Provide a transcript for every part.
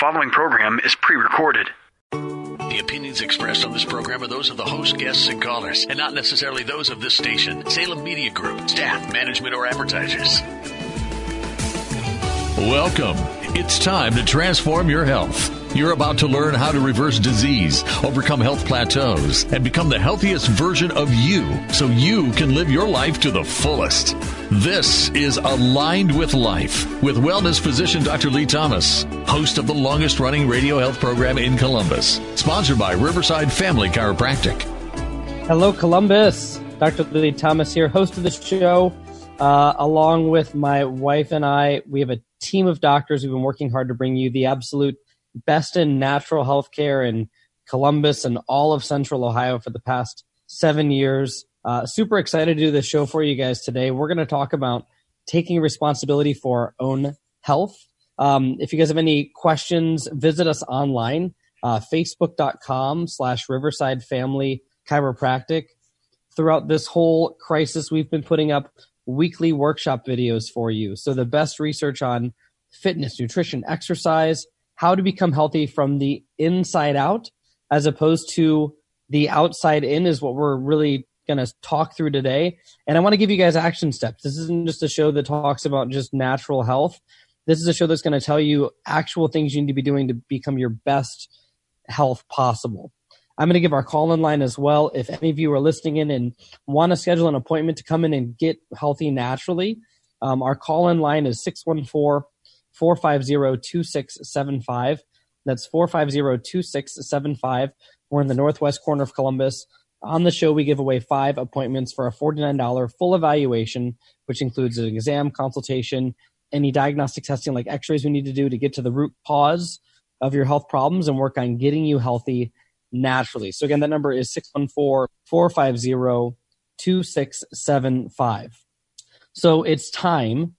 following program is pre recorded. The opinions expressed on this program are those of the host, guests, and callers, and not necessarily those of this station, Salem Media Group, staff, management, or advertisers. Welcome. It's time to transform your health. You're about to learn how to reverse disease, overcome health plateaus, and become the healthiest version of you so you can live your life to the fullest. This is Aligned with Life with wellness physician Dr. Lee Thomas, host of the longest running radio health program in Columbus, sponsored by Riverside Family Chiropractic. Hello, Columbus. Dr. Lee Thomas here, host of the show. Uh, along with my wife and I, we have a team of doctors who've been working hard to bring you the absolute best in natural health care in Columbus and all of central Ohio for the past seven years. Uh, super excited to do this show for you guys today. We're going to talk about taking responsibility for our own health. Um, if you guys have any questions, visit us online, uh, facebook.com slash Riverside Family Chiropractic. Throughout this whole crisis, we've been putting up weekly workshop videos for you. So the best research on fitness, nutrition, exercise, how to become healthy from the inside out as opposed to the outside in is what we're really going to talk through today. And I want to give you guys action steps. This isn't just a show that talks about just natural health. This is a show that's going to tell you actual things you need to be doing to become your best health possible. I'm going to give our call in line as well. If any of you are listening in and want to schedule an appointment to come in and get healthy naturally, um, our call in line is 614 450 2675. That's 450 2675. We're in the northwest corner of Columbus. On the show, we give away five appointments for a $49 full evaluation, which includes an exam, consultation, any diagnostic testing like x rays we need to do to get to the root cause of your health problems and work on getting you healthy naturally. So, again, that number is 614 450 2675. So, it's time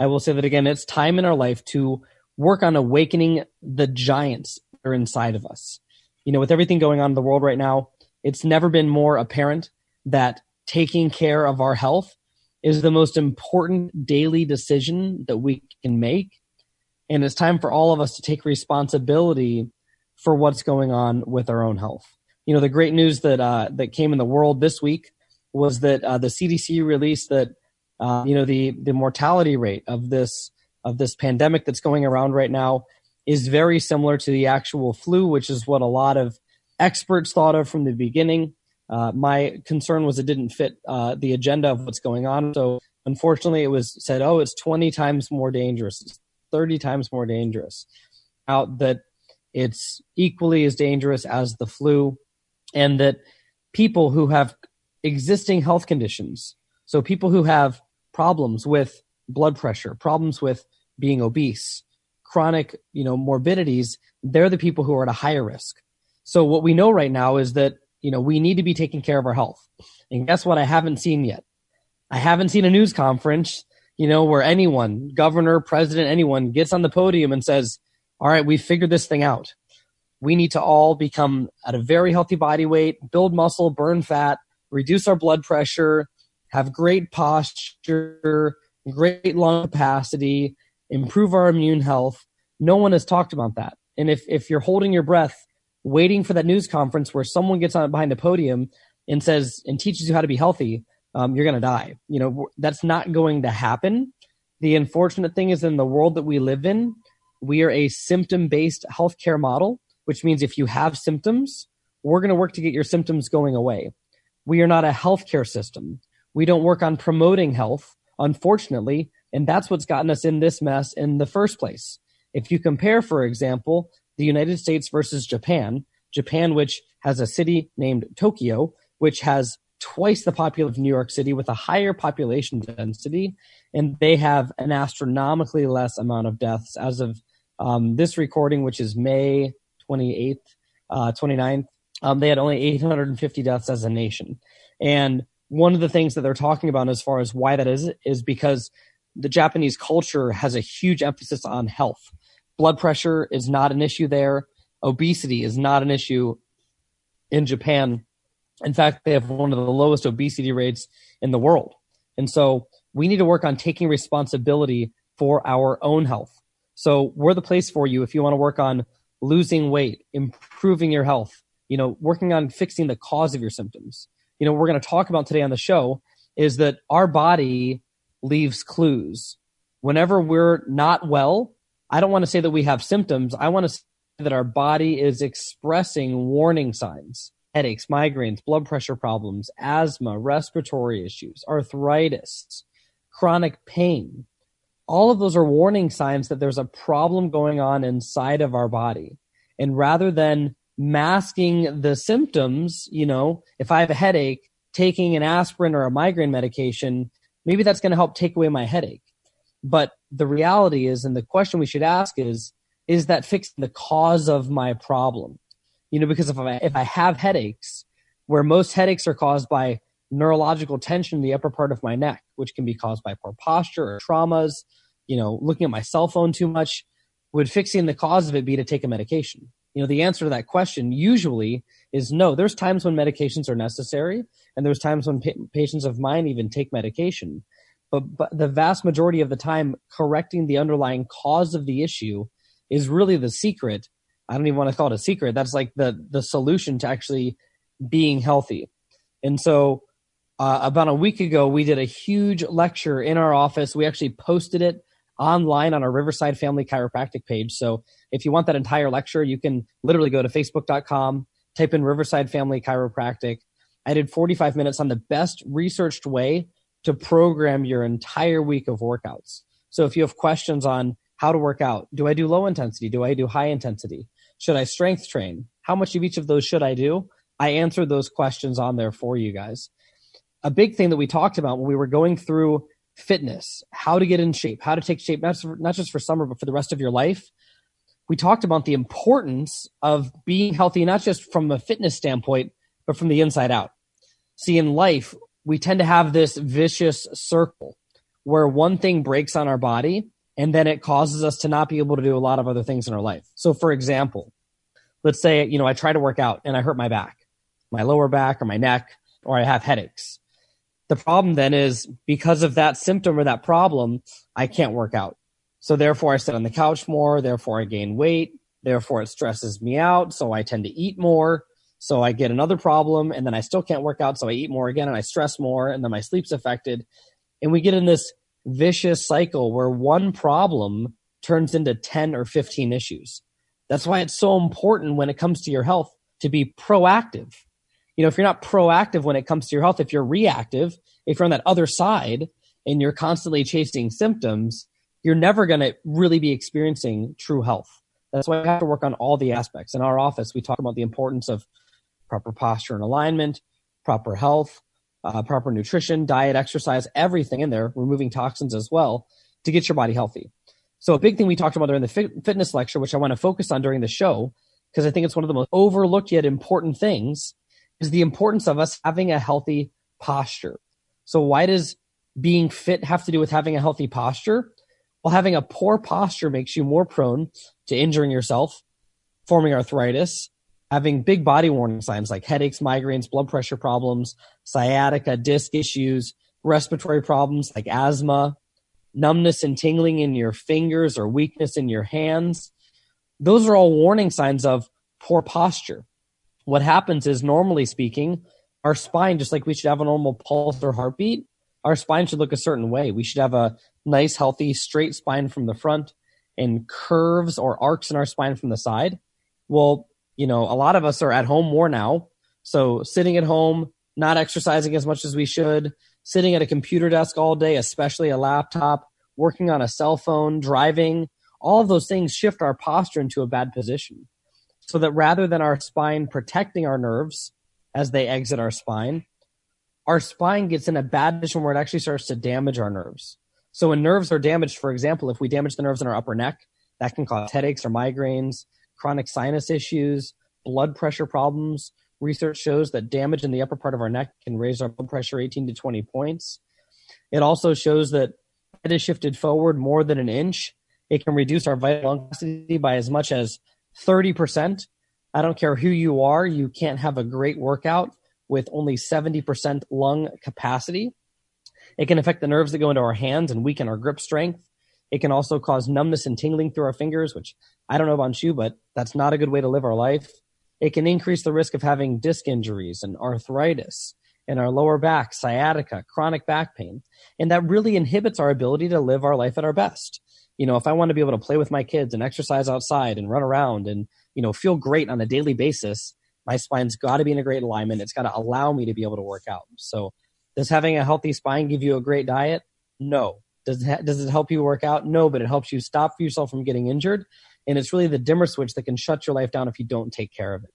I will say that again, it's time in our life to work on awakening the giants that are inside of us. You know, with everything going on in the world right now, it's never been more apparent that taking care of our health is the most important daily decision that we can make. And it's time for all of us to take responsibility for what's going on with our own health. You know, the great news that uh, that came in the world this week was that uh, the CDC released that uh, you know the the mortality rate of this of this pandemic that's going around right now is very similar to the actual flu, which is what a lot of experts thought of from the beginning. Uh, my concern was it didn't fit uh, the agenda of what's going on. So unfortunately, it was said, oh, it's 20 times more dangerous, it's 30 times more dangerous. Out that it's equally as dangerous as the flu, and that people who have existing health conditions, so people who have problems with blood pressure, problems with being obese, chronic, you know, morbidities, they're the people who are at a higher risk. So what we know right now is that, you know, we need to be taking care of our health. And guess what? I haven't seen yet. I haven't seen a news conference, you know, where anyone, governor, president, anyone gets on the podium and says, all right, we figured this thing out. We need to all become at a very healthy body weight, build muscle, burn fat, reduce our blood pressure, have great posture, great lung capacity, improve our immune health. No one has talked about that. And if, if you're holding your breath, waiting for that news conference where someone gets on behind the podium and says and teaches you how to be healthy, um, you're going to die. You know, that's not going to happen. The unfortunate thing is in the world that we live in, we are a symptom based healthcare model, which means if you have symptoms, we're going to work to get your symptoms going away. We are not a healthcare system. We don't work on promoting health, unfortunately, and that's what's gotten us in this mess in the first place. If you compare, for example, the United States versus Japan, Japan, which has a city named Tokyo, which has twice the population of New York City with a higher population density, and they have an astronomically less amount of deaths as of um, this recording, which is May 28th, uh, 29th. Um, they had only 850 deaths as a nation. And one of the things that they're talking about as far as why that is is because the Japanese culture has a huge emphasis on health. Blood pressure is not an issue there. Obesity is not an issue in Japan. In fact, they have one of the lowest obesity rates in the world. And so we need to work on taking responsibility for our own health. So we're the place for you if you want to work on losing weight, improving your health, you know, working on fixing the cause of your symptoms. You know, we're going to talk about today on the show is that our body leaves clues. Whenever we're not well, I don't want to say that we have symptoms. I want to say that our body is expressing warning signs headaches, migraines, blood pressure problems, asthma, respiratory issues, arthritis, chronic pain. All of those are warning signs that there's a problem going on inside of our body. And rather than masking the symptoms, you know, if I have a headache, taking an aspirin or a migraine medication, maybe that's going to help take away my headache. But the reality is, and the question we should ask is, is that fixing the cause of my problem? You know, because if I, if I have headaches, where most headaches are caused by neurological tension in the upper part of my neck, which can be caused by poor posture or traumas, you know, looking at my cell phone too much, would fixing the cause of it be to take a medication? You know, the answer to that question usually is no. There's times when medications are necessary, and there's times when pa- patients of mine even take medication. But, but the vast majority of the time, correcting the underlying cause of the issue is really the secret. I don't even want to call it a secret. That's like the the solution to actually being healthy. And so, uh, about a week ago, we did a huge lecture in our office. We actually posted it online on our Riverside Family Chiropractic page. So if you want that entire lecture, you can literally go to facebook.com, type in Riverside Family Chiropractic. I did 45 minutes on the best researched way to program your entire week of workouts. So if you have questions on how to work out, do I do low intensity? Do I do high intensity? Should I strength train? How much of each of those should I do? I answered those questions on there for you guys. A big thing that we talked about when we were going through fitness, how to get in shape, how to take shape, not, not just for summer, but for the rest of your life. We talked about the importance of being healthy, not just from a fitness standpoint, but from the inside out. See, in life, we tend to have this vicious circle where one thing breaks on our body and then it causes us to not be able to do a lot of other things in our life. So, for example, let's say, you know, I try to work out and I hurt my back, my lower back or my neck, or I have headaches. The problem then is because of that symptom or that problem, I can't work out. So therefore I sit on the couch more, therefore I gain weight, therefore it stresses me out, so I tend to eat more. So I get another problem and then I still can't work out, so I eat more again and I stress more and then my sleep's affected. And we get in this vicious cycle where one problem turns into 10 or 15 issues. That's why it's so important when it comes to your health to be proactive you know, if you're not proactive when it comes to your health, if you're reactive, if you're on that other side and you're constantly chasing symptoms, you're never going to really be experiencing true health. That's why we have to work on all the aspects. In our office, we talk about the importance of proper posture and alignment, proper health, uh, proper nutrition, diet, exercise, everything in there, removing toxins as well to get your body healthy. So a big thing we talked about during the fit- fitness lecture, which I want to focus on during the show, because I think it's one of the most overlooked yet important things, is the importance of us having a healthy posture. So why does being fit have to do with having a healthy posture? Well, having a poor posture makes you more prone to injuring yourself, forming arthritis, having big body warning signs like headaches, migraines, blood pressure problems, sciatica, disc issues, respiratory problems like asthma, numbness and tingling in your fingers or weakness in your hands. Those are all warning signs of poor posture what happens is normally speaking, our spine, just like we should have a normal pulse or heartbeat, our spine should look a certain way. We should have a nice, healthy, straight spine from the front and curves or arcs in our spine from the side. Well, you know, a lot of us are at home more now. So sitting at home, not exercising as much as we should, sitting at a computer desk all day, especially a laptop, working on a cell phone, driving, all of those things shift our posture into a bad position so that rather than our spine protecting our nerves as they exit our spine, our spine gets in a bad position where it actually starts to damage our nerves. So when nerves are damaged, for example, if we damage the nerves in our upper neck, that can cause headaches or migraines, chronic sinus issues, blood pressure problems. Research shows that damage in the upper part of our neck can raise our blood pressure 18 to 20 points. It also shows that head is shifted forward more than an inch. It can reduce our vital capacity by as much as 30%. I don't care who you are, you can't have a great workout with only 70% lung capacity. It can affect the nerves that go into our hands and weaken our grip strength. It can also cause numbness and tingling through our fingers, which I don't know about you, but that's not a good way to live our life. It can increase the risk of having disc injuries and arthritis in our lower back, sciatica, chronic back pain. And that really inhibits our ability to live our life at our best. You know, if I want to be able to play with my kids and exercise outside and run around and, you know, feel great on a daily basis, my spine's got to be in a great alignment. It's got to allow me to be able to work out. So, does having a healthy spine give you a great diet? No. Does it, does it help you work out? No, but it helps you stop yourself from getting injured. And it's really the dimmer switch that can shut your life down if you don't take care of it.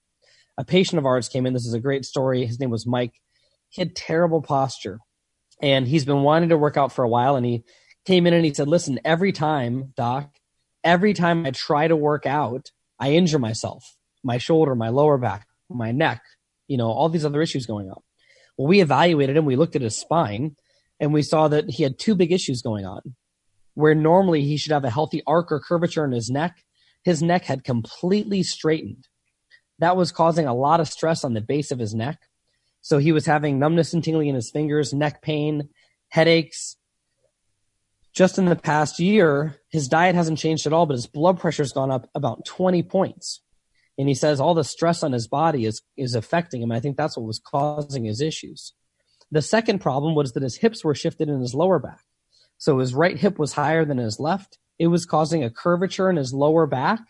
A patient of ours came in. This is a great story. His name was Mike. He had terrible posture and he's been wanting to work out for a while. And he came in and he said, Listen, every time, doc, every time I try to work out, I injure myself, my shoulder, my lower back, my neck, you know, all these other issues going on. Well, we evaluated him. We looked at his spine and we saw that he had two big issues going on. Where normally he should have a healthy arc or curvature in his neck, his neck had completely straightened. That was causing a lot of stress on the base of his neck. So he was having numbness and tingling in his fingers, neck pain, headaches. Just in the past year, his diet hasn't changed at all, but his blood pressure's gone up about 20 points and he says all the stress on his body is is affecting him. I think that's what was causing his issues. The second problem was that his hips were shifted in his lower back. So his right hip was higher than his left. It was causing a curvature in his lower back,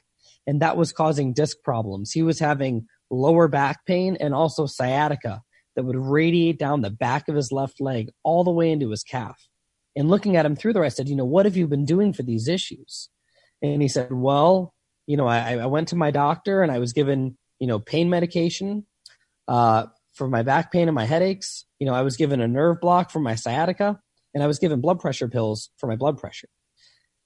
and that was causing disc problems. He was having lower back pain and also sciatica that would radiate down the back of his left leg all the way into his calf. And looking at him through there, I said, You know, what have you been doing for these issues? And he said, Well, you know, I, I went to my doctor and I was given, you know, pain medication uh, for my back pain and my headaches. You know, I was given a nerve block for my sciatica and I was given blood pressure pills for my blood pressure.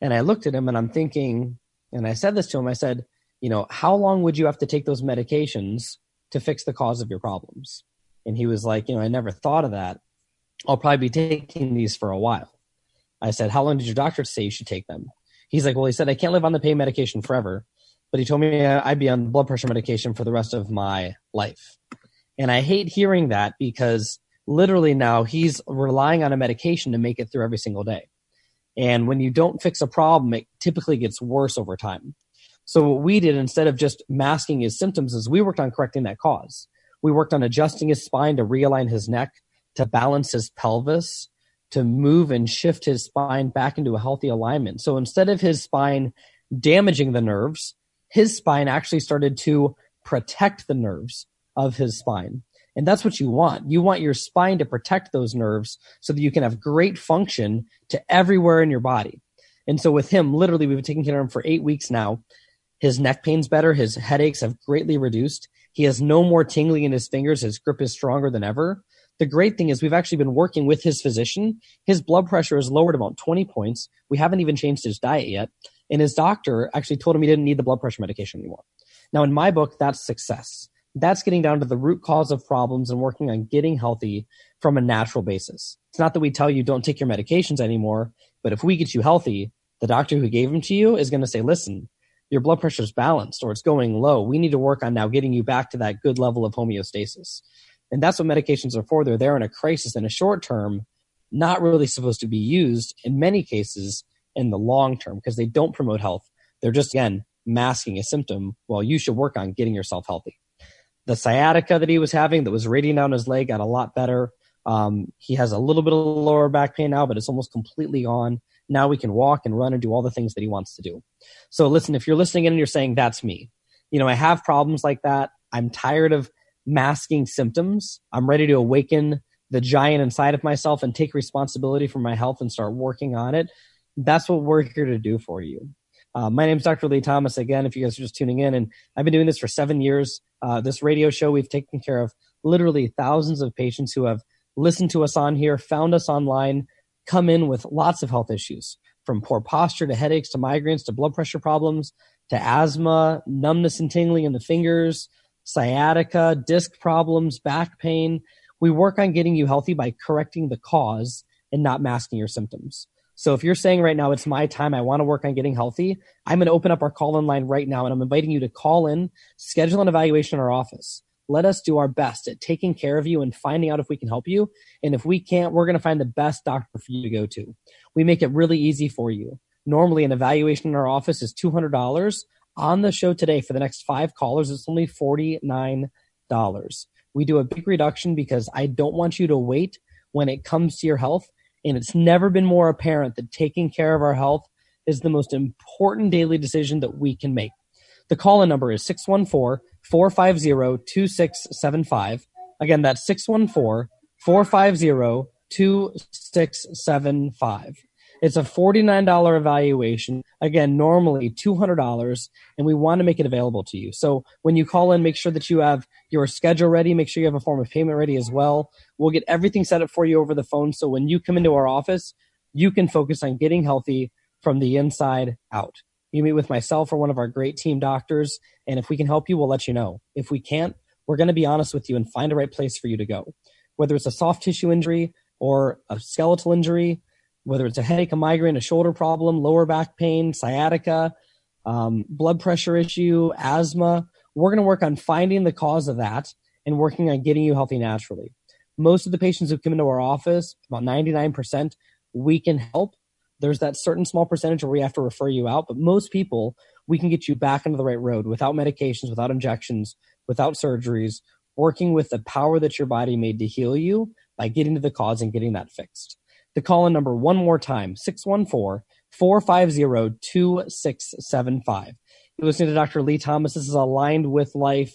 And I looked at him and I'm thinking, and I said this to him, I said, you know, how long would you have to take those medications to fix the cause of your problems? And he was like, you know, I never thought of that. I'll probably be taking these for a while. I said, how long did your doctor say you should take them? He's like, well, he said, I can't live on the pain medication forever, but he told me I'd be on blood pressure medication for the rest of my life. And I hate hearing that because literally now he's relying on a medication to make it through every single day. And when you don't fix a problem, it typically gets worse over time. So what we did instead of just masking his symptoms is we worked on correcting that cause. We worked on adjusting his spine to realign his neck, to balance his pelvis, to move and shift his spine back into a healthy alignment. So instead of his spine damaging the nerves, his spine actually started to protect the nerves of his spine. And that's what you want. You want your spine to protect those nerves so that you can have great function to everywhere in your body. And so with him, literally, we've been taking care of him for eight weeks now. His neck pain's better. His headaches have greatly reduced. He has no more tingling in his fingers. His grip is stronger than ever the great thing is we've actually been working with his physician. His blood pressure is lowered about 20 points. We haven't even changed his diet yet. And his doctor actually told him he didn't need the blood pressure medication anymore. Now, in my book, that's success. That's getting down to the root cause of problems and working on getting healthy from a natural basis. It's not that we tell you don't take your medications anymore, but if we get you healthy, the doctor who gave them to you is going to say, listen, your blood pressure is balanced or it's going low. We need to work on now getting you back to that good level of homeostasis. And that's what medications are for. They're there in a crisis in a short term, not really supposed to be used in many cases in the long term because they don't promote health. They're just, again, masking a symptom. Well, you should work on getting yourself healthy. The sciatica that he was having that was radiating down his leg got a lot better. Um, he has a little bit of lower back pain now, but it's almost completely gone. Now we can walk and run and do all the things that he wants to do. So listen, if you're listening in and you're saying, that's me, you know, I have problems like that. I'm tired of masking symptoms. I'm ready to awaken the giant inside of myself and take responsibility for my health and start working on it. That's what we're here to do for you. Uh, my name is Dr. Lee Thomas. Again, if you guys are just tuning in, and I've been doing this for seven years. Uh, this radio show, we've taken care of literally thousands of patients who have listened to us on here, found us online, come in with lots of health issues from poor posture to headaches to migraines to blood pressure problems to asthma, numbness and tingling in the fingers, sciatica, disc problems, back pain. We work on getting you healthy by correcting the cause and not masking your symptoms. So if you're saying right now, it's my time, I want to work on getting healthy, I'm going to open up our call in line right now and I'm inviting you to call in, schedule an evaluation in our office. Let us do our best at taking care of you and finding out if we can help you. And if we can't, we're going to find the best doctor for you to go to. We make it really easy for you. Normally, an evaluation in our office is $200. On the show today, for the next five callers, it's only $49. We do a big reduction because I don't want you to wait when it comes to your health. And it's never been more apparent that taking care of our health is the most important daily decision that we can make. The call in number is 614 450 2675. Again, that's 614 450 2675. It's a $49 evaluation. Again, normally $200, and we want to make it available to you. So when you call in, make sure that you have your schedule ready. Make sure you have a form of payment ready as well. We'll get everything set up for you over the phone. So when you come into our office, you can focus on getting healthy from the inside out. You meet with myself or one of our great team doctors, and if we can help you, we'll let you know. If we can't, we're going to be honest with you and find a right place for you to go. Whether it's a soft tissue injury or a skeletal injury, whether it's a headache, a migraine, a shoulder problem, lower back pain, sciatica, um, blood pressure issue, asthma. We're going to work on finding the cause of that and working on getting you healthy naturally. Most of the patients who come into our office, about 99%, we can help. There's that certain small percentage where we have to refer you out, but most people, we can get you back into the right road without medications, without injections, without surgeries, working with the power that your body made to heal you by getting to the cause and getting that fixed the call in number one more time 614 450 2675. You're listening to Dr. Lee Thomas. This is aligned with life.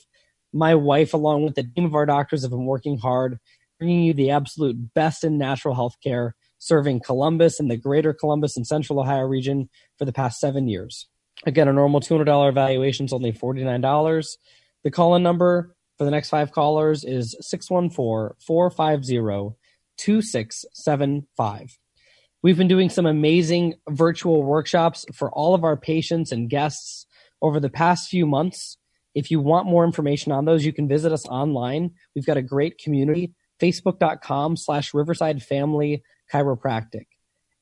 My wife, along with the team of our doctors, have been working hard, bringing you the absolute best in natural health care, serving Columbus and the greater Columbus and central Ohio region for the past seven years. Again, a normal $200 evaluation is only $49. The call in number for the next five callers is 614 450 2675. We've been doing some amazing virtual workshops for all of our patients and guests over the past few months. If you want more information on those, you can visit us online. We've got a great community, facebook.com slash Riverside Family Chiropractic.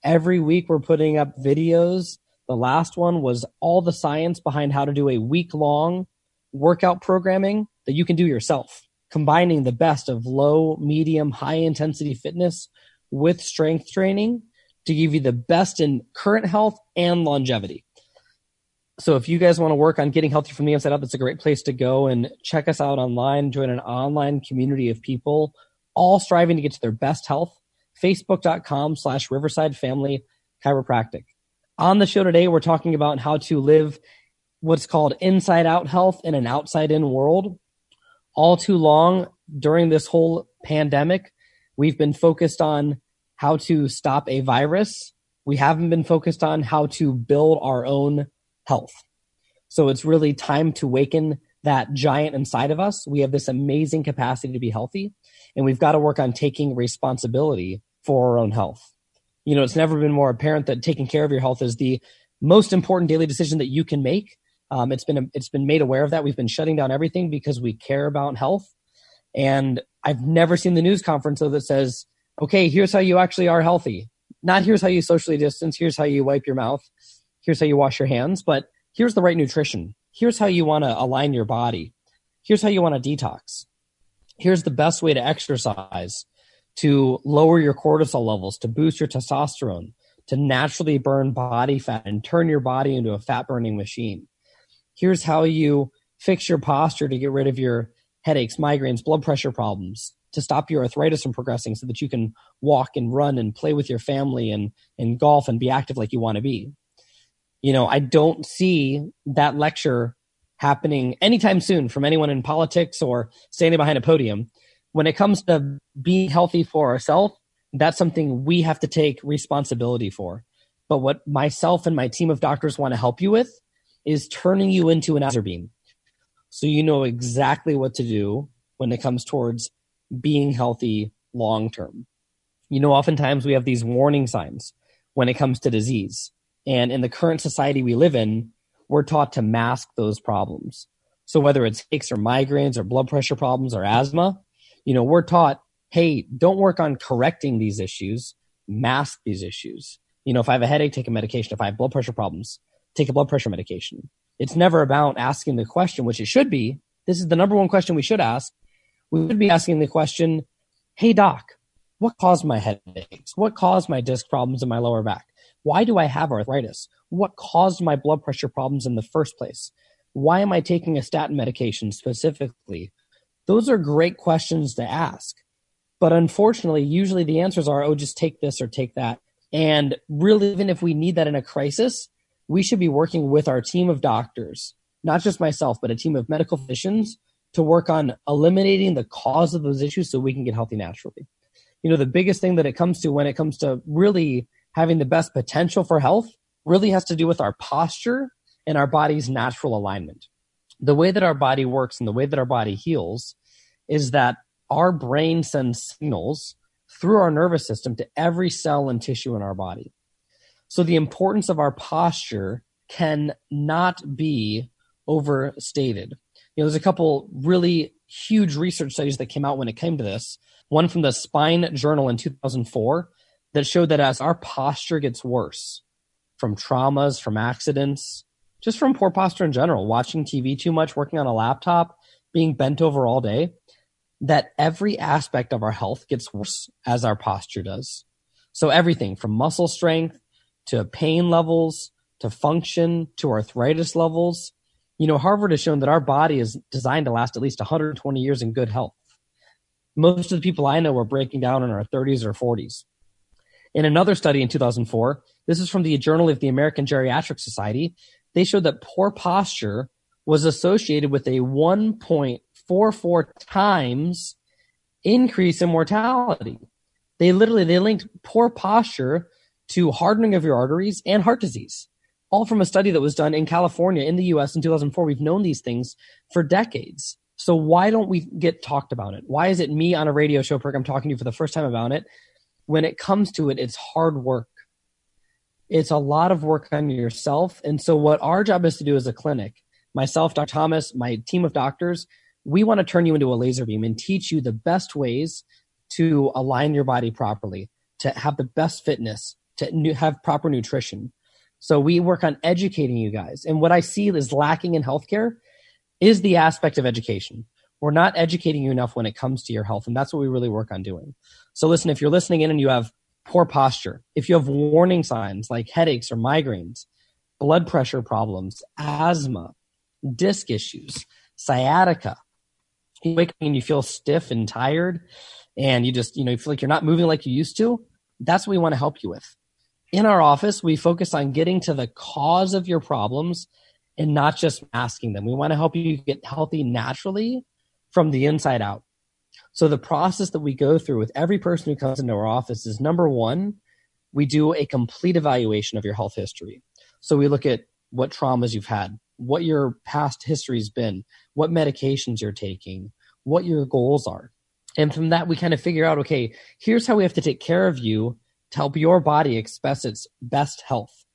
Every week we're putting up videos. The last one was all the science behind how to do a week long workout programming that you can do yourself combining the best of low, medium, high intensity fitness with strength training to give you the best in current health and longevity. So if you guys want to work on getting healthy from the inside out, it's a great place to go and check us out online, join an online community of people all striving to get to their best health. Facebook.com slash Riverside Family Chiropractic. On the show today, we're talking about how to live what's called inside out health in an outside in world all too long during this whole pandemic, we've been focused on how to stop a virus. We haven't been focused on how to build our own health. So it's really time to waken that giant inside of us. We have this amazing capacity to be healthy, and we've got to work on taking responsibility for our own health. You know, it's never been more apparent that taking care of your health is the most important daily decision that you can make um, it's been it's been made aware of that. We've been shutting down everything because we care about health. And I've never seen the news conference though that says, "Okay, here's how you actually are healthy." Not here's how you socially distance. Here's how you wipe your mouth. Here's how you wash your hands. But here's the right nutrition. Here's how you want to align your body. Here's how you want to detox. Here's the best way to exercise to lower your cortisol levels, to boost your testosterone, to naturally burn body fat and turn your body into a fat burning machine. Here's how you fix your posture to get rid of your headaches, migraines, blood pressure problems, to stop your arthritis from progressing so that you can walk and run and play with your family and, and golf and be active like you want to be. You know, I don't see that lecture happening anytime soon from anyone in politics or standing behind a podium. When it comes to being healthy for ourselves, that's something we have to take responsibility for. But what myself and my team of doctors want to help you with is turning you into an beam. So you know exactly what to do when it comes towards being healthy long term. You know, oftentimes we have these warning signs when it comes to disease. And in the current society we live in, we're taught to mask those problems. So whether it's aches or migraines or blood pressure problems or asthma, you know, we're taught, hey, don't work on correcting these issues, mask these issues. You know, if I have a headache, take a medication. If I have blood pressure problems, take a blood pressure medication. It's never about asking the question, which it should be. This is the number one question we should ask. We should be asking the question, Hey doc, what caused my headaches? What caused my disc problems in my lower back? Why do I have arthritis? What caused my blood pressure problems in the first place? Why am I taking a statin medication specifically? Those are great questions to ask. But unfortunately, usually the answers are, oh, just take this or take that. And really, even if we need that in a crisis, we should be working with our team of doctors, not just myself, but a team of medical physicians to work on eliminating the cause of those issues so we can get healthy naturally. You know, the biggest thing that it comes to when it comes to really having the best potential for health really has to do with our posture and our body's natural alignment. The way that our body works and the way that our body heals is that our brain sends signals through our nervous system to every cell and tissue in our body. So the importance of our posture can not be overstated. You know, there's a couple really huge research studies that came out when it came to this. One from the Spine Journal in 2004 that showed that as our posture gets worse from traumas, from accidents, just from poor posture in general, watching TV too much, working on a laptop, being bent over all day, that every aspect of our health gets worse as our posture does. So everything from muscle strength to pain levels to function to arthritis levels. You know, Harvard has shown that our body is designed to last at least 120 years in good health. Most of the people I know are breaking down in our 30s or 40s. In another study in 2004, this is from the Journal of the American Geriatric Society, they showed that poor posture was associated with a 1.44 times increase in mortality. They literally they linked poor posture to hardening of your arteries and heart disease. All from a study that was done in California in the US in 2004. We've known these things for decades. So why don't we get talked about it? Why is it me on a radio show program talking to you for the first time about it? When it comes to it, it's hard work. It's a lot of work on yourself. And so what our job is to do as a clinic, myself, Dr. Thomas, my team of doctors, we want to turn you into a laser beam and teach you the best ways to align your body properly, to have the best fitness, to have proper nutrition. So we work on educating you guys. And what I see is lacking in healthcare is the aspect of education. We're not educating you enough when it comes to your health. And that's what we really work on doing. So listen, if you're listening in and you have poor posture, if you have warning signs like headaches or migraines, blood pressure problems, asthma, disc issues, sciatica, you wake up and you feel stiff and tired and you just, you know, you feel like you're not moving like you used to, that's what we want to help you with. In our office, we focus on getting to the cause of your problems and not just masking them. We want to help you get healthy naturally from the inside out. So the process that we go through with every person who comes into our office is number one, we do a complete evaluation of your health history. So we look at what traumas you've had, what your past history's been, what medications you're taking, what your goals are. And from that, we kind of figure out, okay, here's how we have to take care of you to help your body express its best health.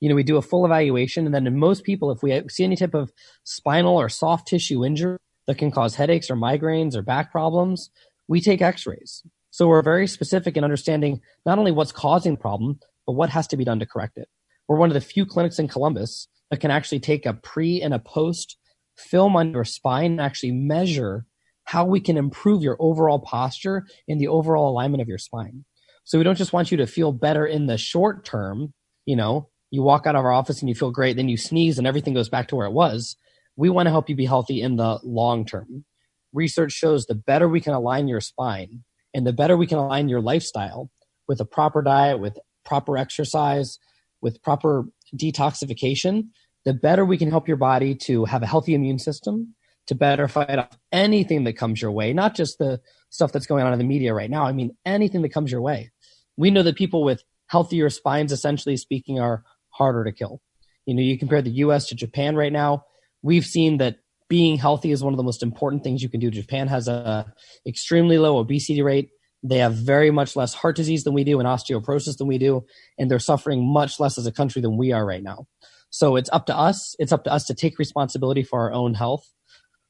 You know, we do a full evaluation, and then in most people, if we see any type of spinal or soft tissue injury, that can cause headaches or migraines or back problems, we take x-rays. So we're very specific in understanding not only what's causing the problem, but what has to be done to correct it. We're one of the few clinics in Columbus that can actually take a pre and a post film on your spine and actually measure how we can improve your overall posture and the overall alignment of your spine. So we don't just want you to feel better in the short term, you know, you walk out of our office and you feel great, then you sneeze and everything goes back to where it was we want to help you be healthy in the long term. Research shows the better we can align your spine and the better we can align your lifestyle with a proper diet, with proper exercise, with proper detoxification, the better we can help your body to have a healthy immune system, to better fight off anything that comes your way, not just the stuff that's going on in the media right now. I mean, anything that comes your way. We know that people with healthier spines, essentially speaking, are harder to kill. You know, you compare the US to Japan right now, we've seen that being healthy is one of the most important things you can do. Japan has a extremely low obesity rate. They have very much less heart disease than we do and osteoporosis than we do, and they're suffering much less as a country than we are right now. So it's up to us. It's up to us to take responsibility for our own health.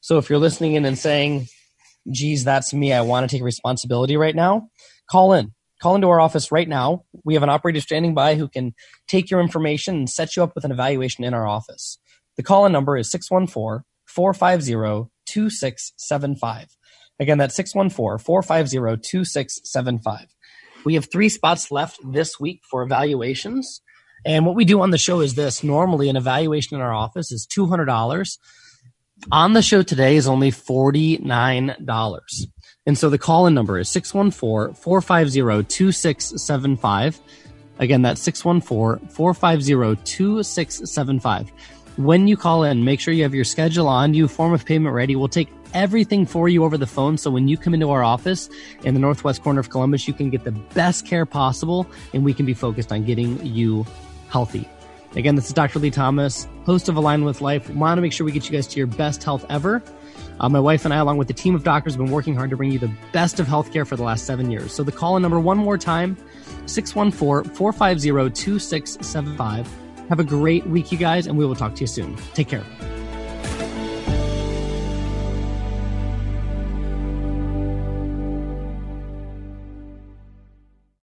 So if you're listening in and saying, geez, that's me, I want to take responsibility right now, call in. Call into our office right now. We have an operator standing by who can take your information and set you up with an evaluation in our office. The call in number is 614 450 2675. Again, that's 614 450 2675. We have three spots left this week for evaluations. And what we do on the show is this normally, an evaluation in our office is $200. On the show today is only $49. And so the call in number is 614 450 2675. Again, that's 614 450 2675. When you call in, make sure you have your schedule on you, form of payment ready. We'll take everything for you over the phone. So when you come into our office in the northwest corner of Columbus, you can get the best care possible and we can be focused on getting you healthy. Again, this is Dr. Lee Thomas, host of Align with Life. We want to make sure we get you guys to your best health ever. Uh, my wife and I, along with the team of doctors, have been working hard to bring you the best of healthcare for the last seven years. So the call in number one more time, 614 450 2675. Have a great week, you guys, and we will talk to you soon. Take care.